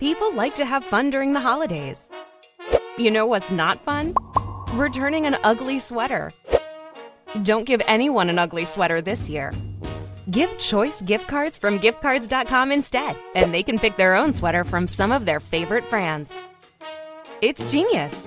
People like to have fun during the holidays. You know what's not fun? Returning an ugly sweater. Don't give anyone an ugly sweater this year. Give choice gift cards from giftcards.com instead, and they can pick their own sweater from some of their favorite brands. It's genius.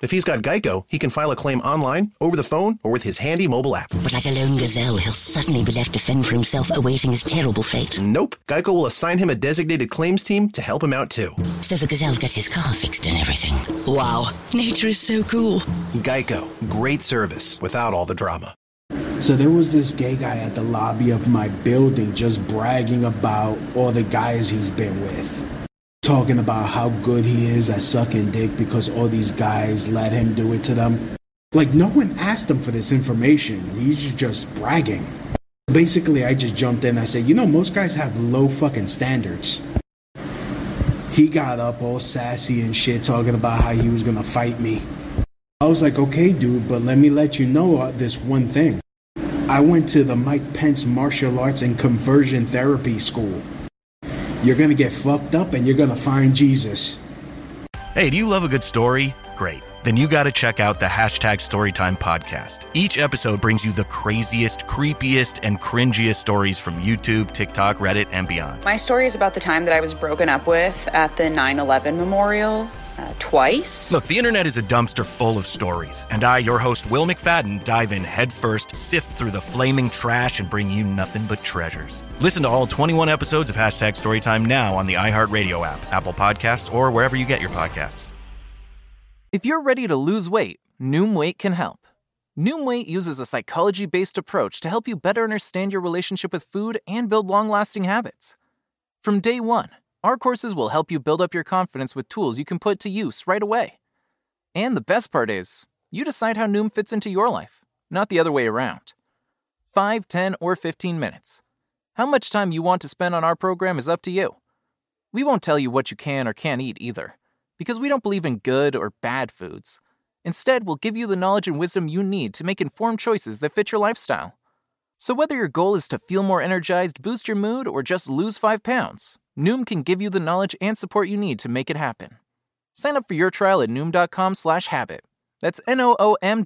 If he's got Geico, he can file a claim online, over the phone, or with his handy mobile app. But like a lone gazelle, he'll suddenly be left to fend for himself, awaiting his terrible fate. Nope. Geico will assign him a designated claims team to help him out too. So the gazelle gets his car fixed and everything. Wow, nature is so cool. Geico. Great service without all the drama. So there was this gay guy at the lobby of my building just bragging about all the guys he's been with. Talking about how good he is at sucking dick because all these guys let him do it to them. Like, no one asked him for this information. He's just bragging. Basically, I just jumped in. I said, you know, most guys have low fucking standards. He got up all sassy and shit, talking about how he was gonna fight me. I was like, okay, dude, but let me let you know uh, this one thing. I went to the Mike Pence Martial Arts and Conversion Therapy School. You're gonna get fucked up and you're gonna find Jesus. Hey, do you love a good story? Great. Then you got to check out the hashtag Storytime podcast. Each episode brings you the craziest, creepiest, and cringiest stories from YouTube, TikTok, Reddit, and beyond. My story is about the time that I was broken up with at the 9 11 memorial uh, twice. Look, the internet is a dumpster full of stories, and I, your host, Will McFadden, dive in headfirst, sift through the flaming trash, and bring you nothing but treasures. Listen to all 21 episodes of Hashtag Storytime now on the iHeartRadio app, Apple Podcasts, or wherever you get your podcasts. If you're ready to lose weight, Noom Weight can help. Noom Weight uses a psychology based approach to help you better understand your relationship with food and build long lasting habits. From day one, our courses will help you build up your confidence with tools you can put to use right away. And the best part is, you decide how Noom fits into your life, not the other way around. 5, 10, or 15 minutes. How much time you want to spend on our program is up to you. We won't tell you what you can or can't eat either, because we don't believe in good or bad foods. Instead, we'll give you the knowledge and wisdom you need to make informed choices that fit your lifestyle. So, whether your goal is to feel more energized, boost your mood, or just lose five pounds, Noom can give you the knowledge and support you need to make it happen. Sign up for your trial at Noom.com slash habit. That's N O O M